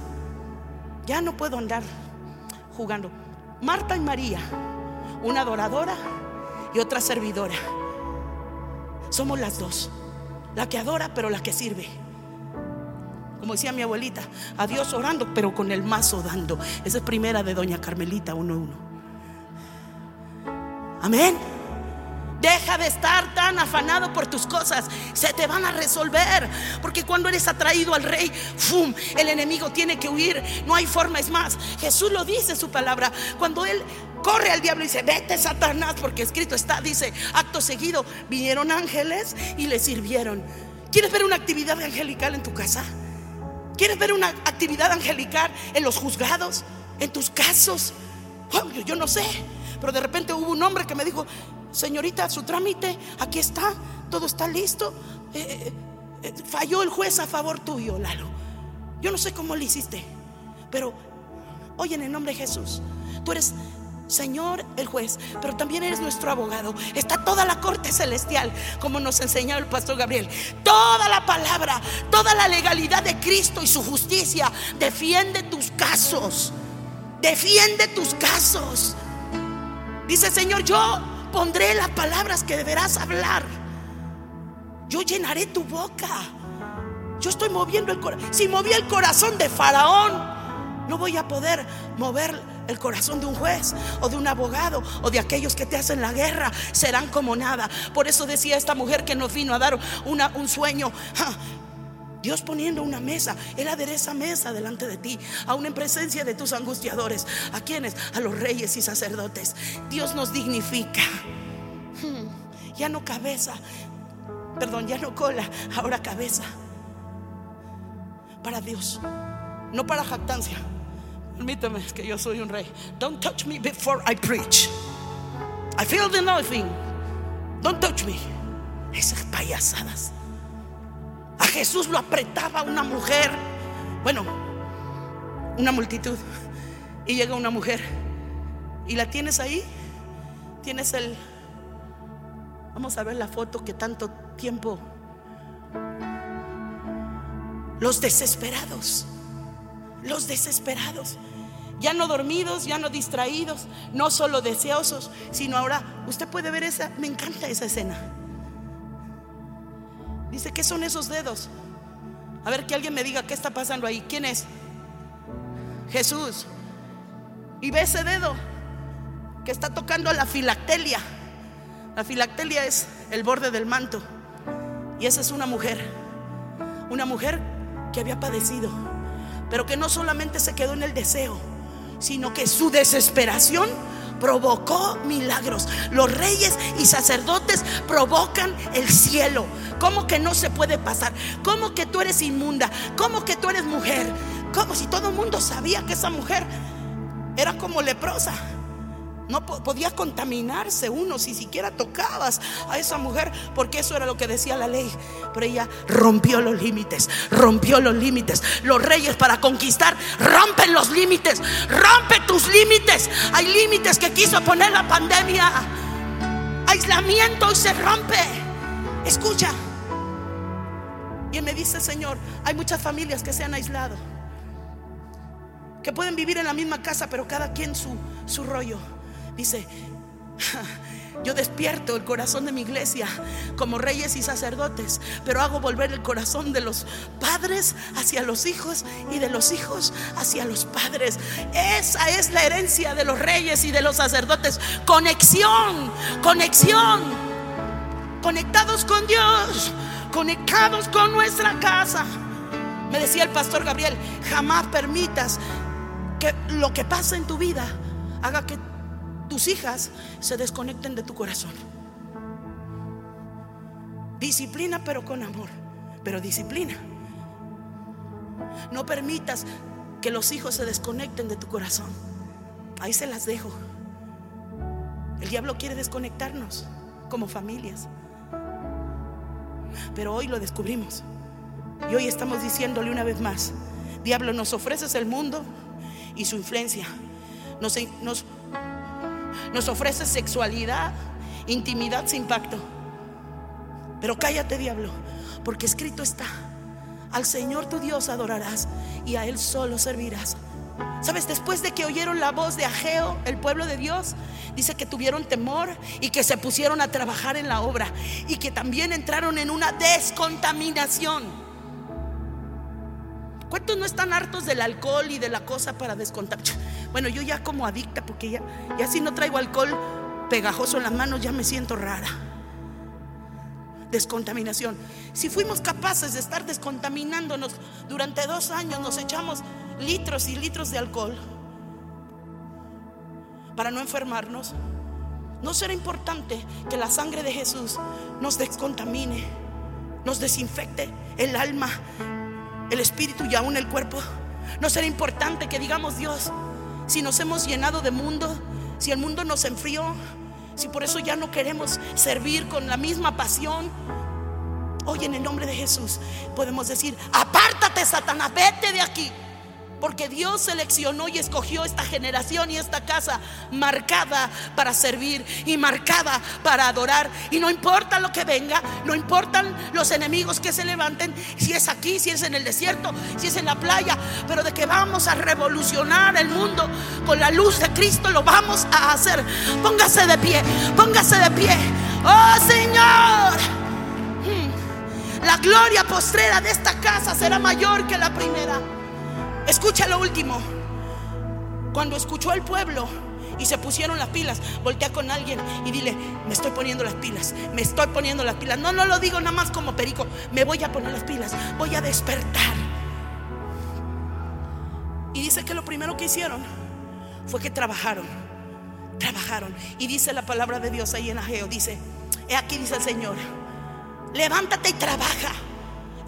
Ya no puedo andar jugando. Marta y María, una adoradora y otra servidora. Somos las dos. La que adora, pero la que sirve. Como decía mi abuelita, a Dios orando, pero con el mazo dando. Esa es primera de Doña Carmelita 1.1. Amén. Deja de estar tan afanado por tus cosas. Se te van a resolver. Porque cuando eres atraído al rey, ¡fum! El enemigo tiene que huir. No hay forma. Es más, Jesús lo dice en su palabra. Cuando él corre al diablo y dice, vete Satanás, porque escrito está, dice, acto seguido, vinieron ángeles y le sirvieron. ¿Quieres ver una actividad angelical en tu casa? ¿Quieres ver una actividad angelical en los juzgados? ¿En tus casos? yo no sé. Pero de repente hubo un hombre que me dijo, señorita, su trámite, aquí está, todo está listo. Eh, eh, eh, falló el juez a favor tuyo, Lalo. Yo no sé cómo lo hiciste, pero hoy en el nombre de Jesús, tú eres Señor el juez, pero también eres nuestro abogado. Está toda la corte celestial, como nos enseñó el pastor Gabriel. Toda la palabra, toda la legalidad de Cristo y su justicia defiende tus casos. Defiende tus casos. Dice Señor, yo pondré las palabras que deberás hablar. Yo llenaré tu boca. Yo estoy moviendo el corazón. Si moví el corazón de Faraón, no voy a poder mover el corazón de un juez o de un abogado o de aquellos que te hacen la guerra. Serán como nada. Por eso decía esta mujer que nos vino a dar un sueño. Dios poniendo una mesa, Él adereza mesa delante de ti, aún en presencia de tus angustiadores. ¿A quienes? A los reyes y sacerdotes. Dios nos dignifica. Hmm, ya no cabeza, perdón, ya no cola, ahora cabeza. Para Dios, no para jactancia. Permítame que yo soy un rey. Don't touch me before I preach. I feel the nothing. Don't touch me. Esas payasadas. A Jesús lo apretaba una mujer. Bueno, una multitud. Y llega una mujer. ¿Y la tienes ahí? Tienes el... Vamos a ver la foto que tanto tiempo... Los desesperados. Los desesperados. Ya no dormidos, ya no distraídos, no solo deseosos, sino ahora, usted puede ver esa, me encanta esa escena. Dice, ¿qué son esos dedos? A ver que alguien me diga qué está pasando ahí. ¿Quién es? Jesús. Y ve ese dedo que está tocando la filactelia. La filactelia es el borde del manto. Y esa es una mujer. Una mujer que había padecido. Pero que no solamente se quedó en el deseo, sino que su desesperación provocó milagros. Los reyes y sacerdotes provocan el cielo. ¿Cómo que no se puede pasar? ¿Cómo que tú eres inmunda? ¿Cómo que tú eres mujer? Como si todo el mundo sabía que esa mujer era como leprosa. No podía contaminarse uno si siquiera tocabas a esa mujer, porque eso era lo que decía la ley. Pero ella rompió los límites, rompió los límites. Los reyes para conquistar rompen los límites, rompe tus límites. Hay límites que quiso poner la pandemia. Aislamiento y se rompe. Escucha. Y me dice, Señor, hay muchas familias que se han aislado, que pueden vivir en la misma casa, pero cada quien su, su rollo. Dice, yo despierto el corazón de mi iglesia como reyes y sacerdotes, pero hago volver el corazón de los padres hacia los hijos y de los hijos hacia los padres. Esa es la herencia de los reyes y de los sacerdotes. Conexión, conexión. Conectados con Dios, conectados con nuestra casa. Me decía el pastor Gabriel, jamás permitas que lo que pasa en tu vida haga que tus hijas se desconecten de tu corazón. Disciplina pero con amor, pero disciplina. No permitas que los hijos se desconecten de tu corazón. Ahí se las dejo. El diablo quiere desconectarnos como familias. Pero hoy lo descubrimos. Y hoy estamos diciéndole una vez más, diablo, nos ofreces el mundo y su influencia. Nos, nos nos ofrece sexualidad, intimidad sin pacto. Pero cállate, diablo, porque escrito está, al Señor tu Dios adorarás y a Él solo servirás. ¿Sabes? Después de que oyeron la voz de Ageo, el pueblo de Dios, dice que tuvieron temor y que se pusieron a trabajar en la obra y que también entraron en una descontaminación. ¿Cuántos no están hartos del alcohol y de la cosa para descontar? Bueno, yo ya como adicta, porque ya, ya si no traigo alcohol pegajoso en las manos, ya me siento rara. descontaminación. Si fuimos capaces de estar descontaminándonos durante dos años, nos echamos litros y litros de alcohol para no enfermarnos. ¿No será importante que la sangre de Jesús nos descontamine, nos desinfecte el alma, el espíritu y aún el cuerpo? ¿No será importante que digamos, Dios, si nos hemos llenado de mundo, si el mundo nos enfrió, si por eso ya no queremos servir con la misma pasión, hoy en el nombre de Jesús podemos decir, apártate Satanás, vete de aquí. Porque Dios seleccionó y escogió esta generación y esta casa marcada para servir y marcada para adorar. Y no importa lo que venga, no importan los enemigos que se levanten, si es aquí, si es en el desierto, si es en la playa, pero de que vamos a revolucionar el mundo con la luz de Cristo, lo vamos a hacer. Póngase de pie, póngase de pie. Oh Señor, hmm. la gloria postrera de esta casa será mayor que la primera. Escucha lo último. Cuando escuchó el pueblo y se pusieron las pilas, voltea con alguien y dile, me estoy poniendo las pilas, me estoy poniendo las pilas. No, no lo digo nada más como perico, me voy a poner las pilas, voy a despertar. Y dice que lo primero que hicieron fue que trabajaron, trabajaron. Y dice la palabra de Dios ahí en Ageo, dice, he aquí dice el Señor, levántate y trabaja.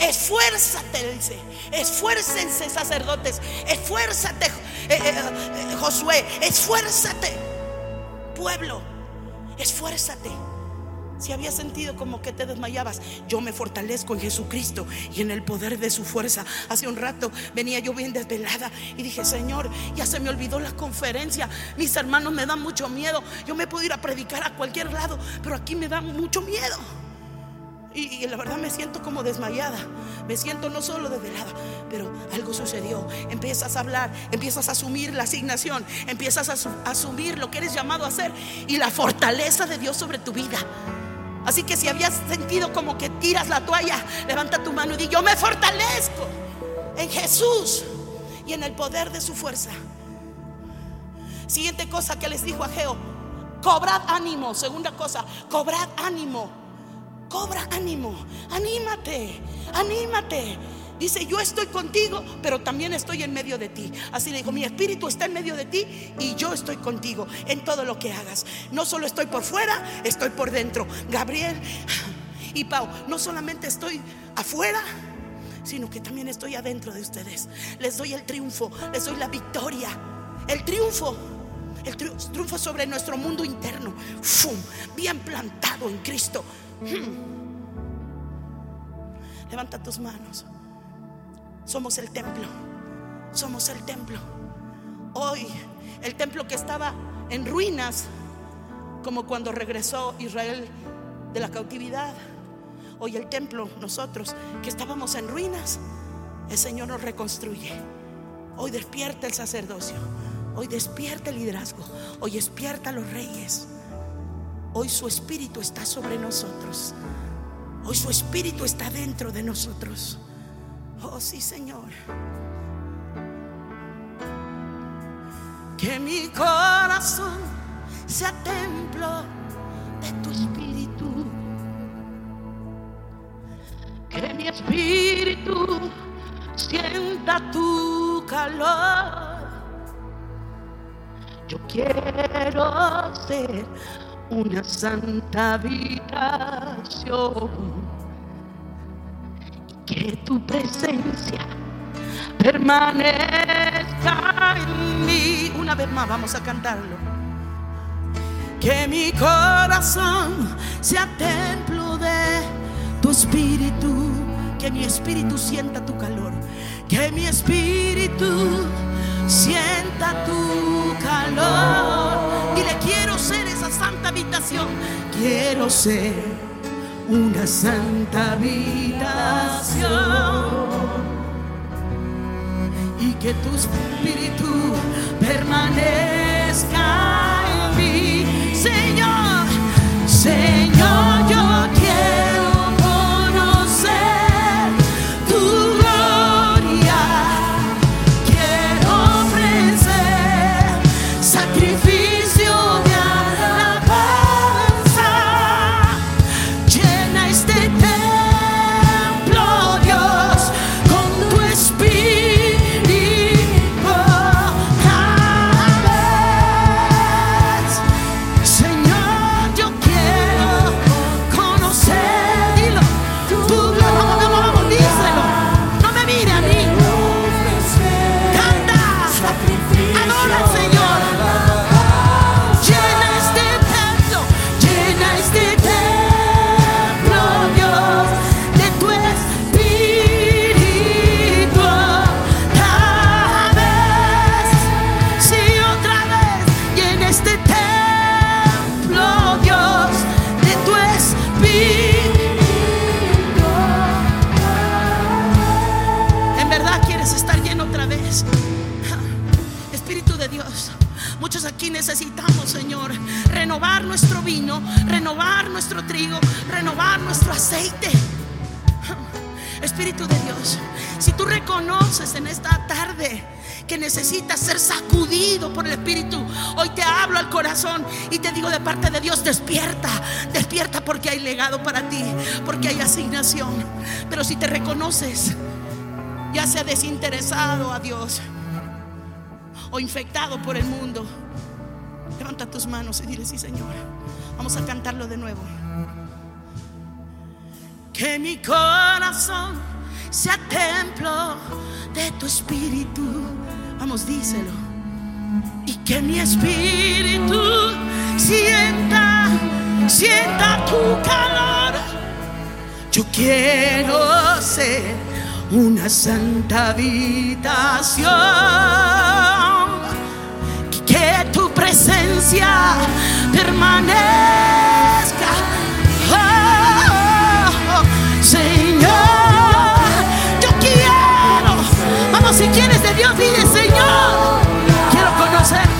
Esfuérzate, dice. Esfuércense, sacerdotes. Esfuérzate, eh, eh, eh, Josué. Esfuérzate, pueblo. Esfuérzate. Si había sentido como que te desmayabas, yo me fortalezco en Jesucristo y en el poder de su fuerza. Hace un rato venía yo bien desvelada y dije, Señor, ya se me olvidó la conferencia. Mis hermanos me dan mucho miedo. Yo me puedo ir a predicar a cualquier lado, pero aquí me da mucho miedo. Y, la verdad me siento como desmayada. Me siento no solo desvelada, pero algo sucedió. Empiezas a hablar, empiezas a asumir la asignación, empiezas a asumir lo que eres llamado a hacer y la fortaleza de Dios sobre tu vida. Así que si habías sentido como que tiras la toalla, levanta tu mano y di, yo me fortalezco en Jesús y en el poder de su fuerza. Siguiente cosa que les dijo a Geo, cobrad ánimo. Segunda cosa, cobrad ánimo cobra ánimo, anímate, anímate. Dice, yo estoy contigo, pero también estoy en medio de ti. Así le dijo, mi espíritu está en medio de ti y yo estoy contigo en todo lo que hagas. No solo estoy por fuera, estoy por dentro. Gabriel y Pau, no solamente estoy afuera, sino que también estoy adentro de ustedes. Les doy el triunfo, les doy la victoria, el triunfo. El triunfo sobre nuestro mundo interno, bien plantado en Cristo. Levanta tus manos. Somos el templo. Somos el templo. Hoy el templo que estaba en ruinas, como cuando regresó Israel de la cautividad. Hoy el templo, nosotros que estábamos en ruinas, el Señor nos reconstruye. Hoy despierta el sacerdocio. Hoy despierta el liderazgo. Hoy despierta a los reyes. Hoy su espíritu está sobre nosotros. Hoy su espíritu está dentro de nosotros. Oh sí, Señor. Que mi corazón sea templo de tu espíritu. Que mi espíritu sienta tu calor. Yo quiero ser una santa habitación. Que tu presencia permanezca en mí. Una vez más, vamos a cantarlo. Que mi corazón sea templo de tu espíritu. Que mi espíritu sienta tu calor. Que mi espíritu sienta tu calor. Santa habitación. Quiero ser una santa habitación. Y que tu espíritu permanezca en mí. Señor, Señor, que necesitas ser sacudido por el Espíritu, hoy te hablo al corazón y te digo de parte de Dios, despierta, despierta porque hay legado para ti, porque hay asignación. Pero si te reconoces, ya sea desinteresado a Dios o infectado por el mundo, levanta tus manos y dile, sí Señor, vamos a cantarlo de nuevo que mi corazón sea templo de tu espíritu. Vamos, díselo. Y que mi espíritu sienta, sienta tu calor. Yo quiero ser una santa habitación. Que tu presencia permanezca si quieres de Dios, dile Señor, quiero conocerte.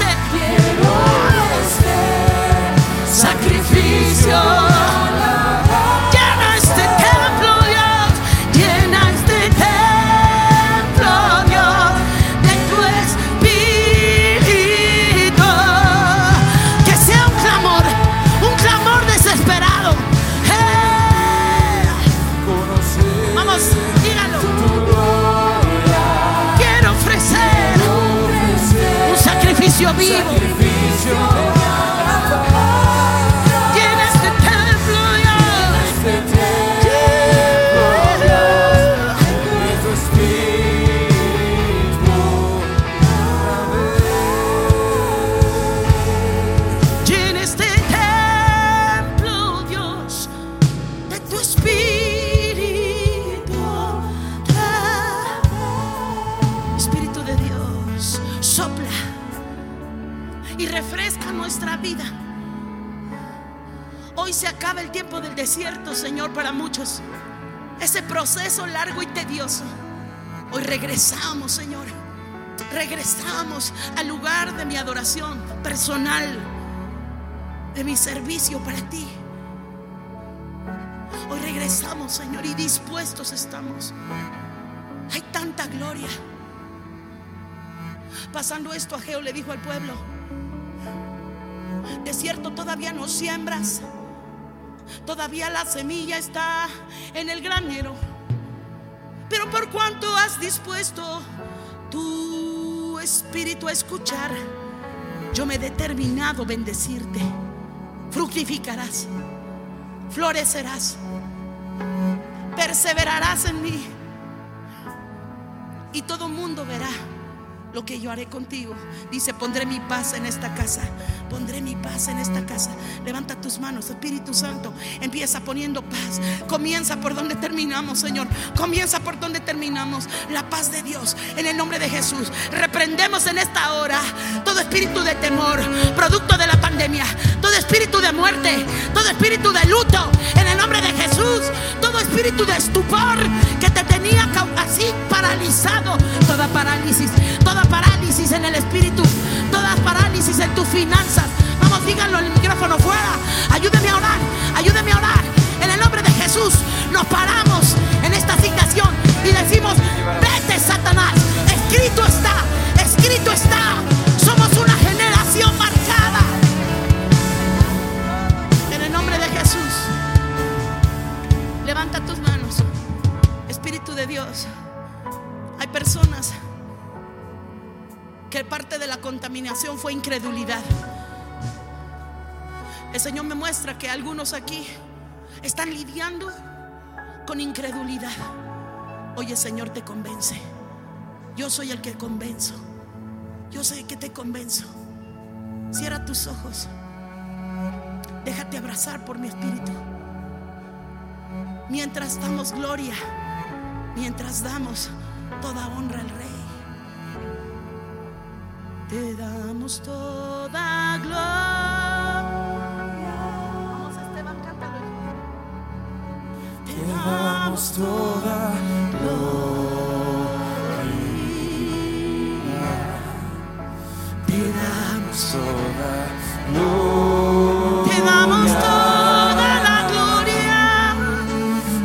evil. Desierto, Señor, para muchos. Ese proceso largo y tedioso. Hoy regresamos, Señor. Regresamos al lugar de mi adoración personal, de mi servicio para ti. Hoy regresamos, Señor, y dispuestos estamos. Hay tanta gloria. Pasando esto, Ageo le dijo al pueblo, desierto todavía no siembras Todavía la semilla está en el granero. Pero por cuanto has dispuesto tu espíritu a escuchar, yo me he determinado bendecirte. Fructificarás, florecerás, perseverarás en mí. Y todo mundo verá lo que yo haré contigo. Dice, pondré mi paz en esta casa. Pondré mi paz en esta casa. Levanta tus manos, Espíritu Santo. Empieza poniendo paz. Comienza por donde terminamos, Señor. Comienza por donde terminamos. La paz de Dios en el nombre de Jesús. Reprendemos en esta hora todo espíritu de temor, producto de la pandemia. Todo espíritu de muerte. Todo espíritu de luto en el nombre de Jesús. Todo espíritu de estupor que te tenía así paralizado. Toda parálisis. Toda parálisis en el espíritu, todas parálisis en tus finanzas. Vamos, díganlo el micrófono fuera. Ayúdeme a orar, ayúdeme a orar. En el nombre de Jesús nos paramos en esta asignación y decimos, vete Satanás, escrito está, escrito está. Somos una generación marcada. En el nombre de Jesús, levanta tus manos, Espíritu de Dios. Hay personas que parte de la contaminación fue incredulidad. El Señor me muestra que algunos aquí están lidiando con incredulidad. Oye, Señor, te convence. Yo soy el que convenzo. Yo sé que te convenzo. Cierra tus ojos. Déjate abrazar por mi espíritu. Mientras damos gloria, mientras damos toda honra al Rey te damos toda gloria. Esteban, cántalo. Te damos toda gloria. Te damos toda gloria. Te damos toda la gloria.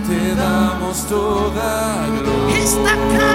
Te damos toda gloria.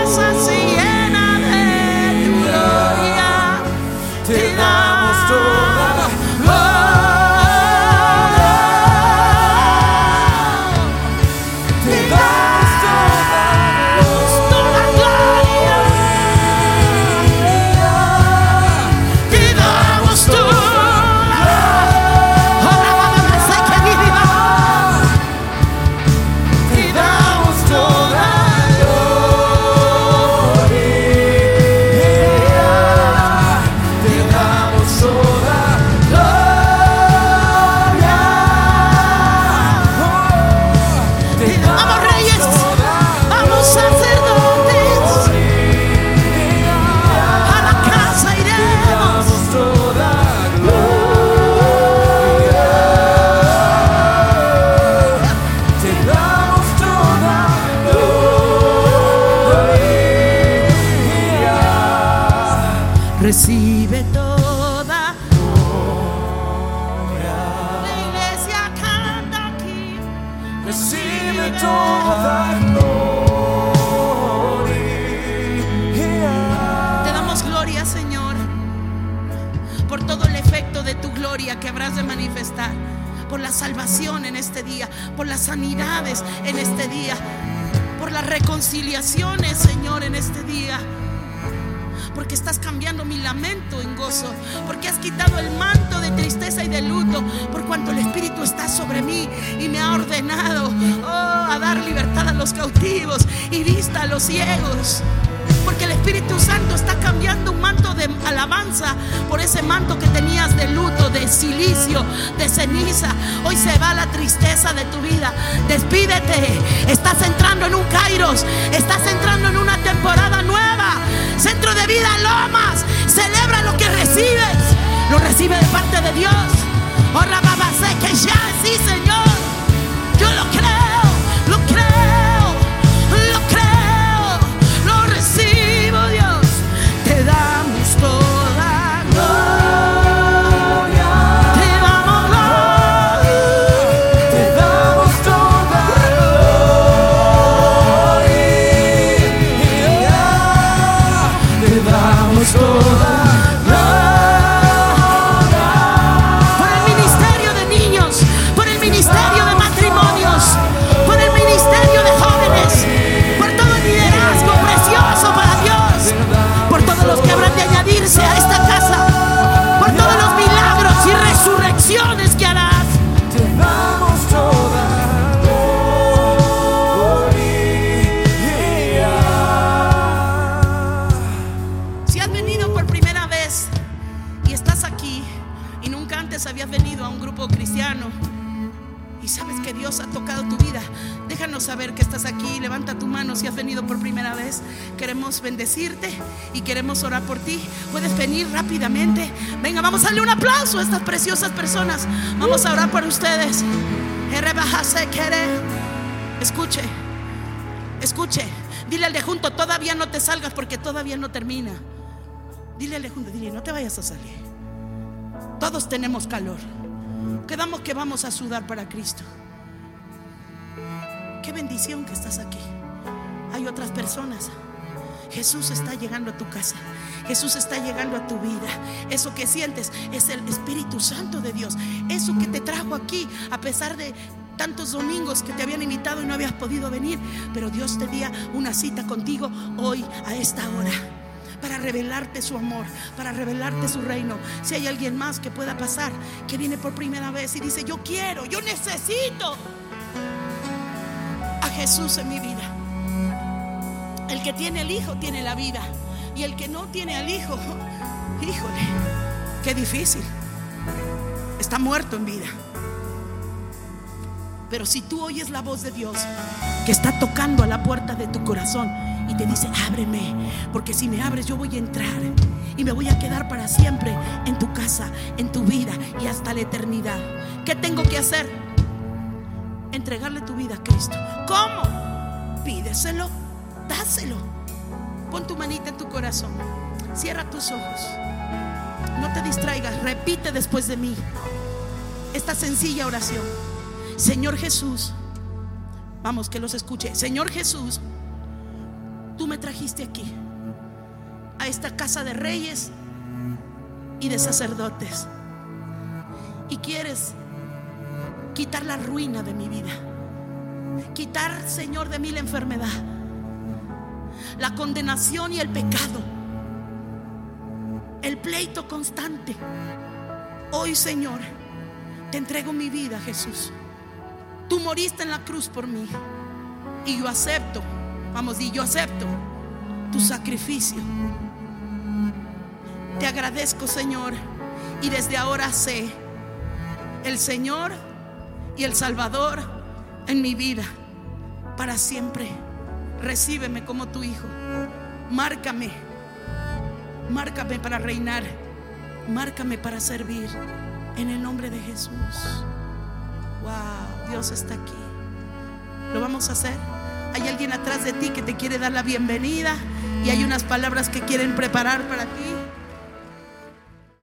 Estas preciosas personas. Vamos a orar por ustedes. Escuche. Escuche, dile al de junto, todavía no te salgas porque todavía no termina. Dile al de junto, dile, no te vayas a salir. Todos tenemos calor. Quedamos que vamos a sudar para Cristo. Qué bendición que estás aquí. Hay otras personas. Jesús está llegando a tu casa. Jesús está llegando a tu vida. Eso que sientes es el Espíritu Santo de Dios. Eso que te trajo aquí a pesar de tantos domingos que te habían invitado y no habías podido venir. Pero Dios tenía una cita contigo hoy a esta hora. Para revelarte su amor, para revelarte su reino. Si hay alguien más que pueda pasar, que viene por primera vez y dice, yo quiero, yo necesito a Jesús en mi vida. El que tiene el Hijo tiene la vida. Y el que no tiene al Hijo, híjole, qué difícil. Está muerto en vida. Pero si tú oyes la voz de Dios que está tocando a la puerta de tu corazón y te dice, ábreme, porque si me abres yo voy a entrar y me voy a quedar para siempre en tu casa, en tu vida y hasta la eternidad. ¿Qué tengo que hacer? Entregarle tu vida a Cristo. ¿Cómo? Pídeselo, dáselo. Pon tu manita en tu corazón. Cierra tus ojos. No te distraigas. Repite después de mí esta sencilla oración. Señor Jesús, Vamos, que los escuche. Señor Jesús, tú me trajiste aquí, a esta casa de reyes y de sacerdotes. Y quieres quitar la ruina de mi vida. Quitar, Señor, de mí la enfermedad, la condenación y el pecado, el pleito constante. Hoy, Señor, te entrego mi vida, Jesús. Tú moriste en la cruz por mí. Y yo acepto, vamos, y yo acepto tu sacrificio. Te agradezco, Señor. Y desde ahora sé, el Señor y el Salvador en mi vida para siempre. Recíbeme como tu hijo. Márcame. Márcame para reinar. Márcame para servir. En el nombre de Jesús. Wow, Dios está aquí. Lo vamos a hacer. Hay alguien atrás de ti que te quiere dar la bienvenida y hay unas palabras que quieren preparar para ti.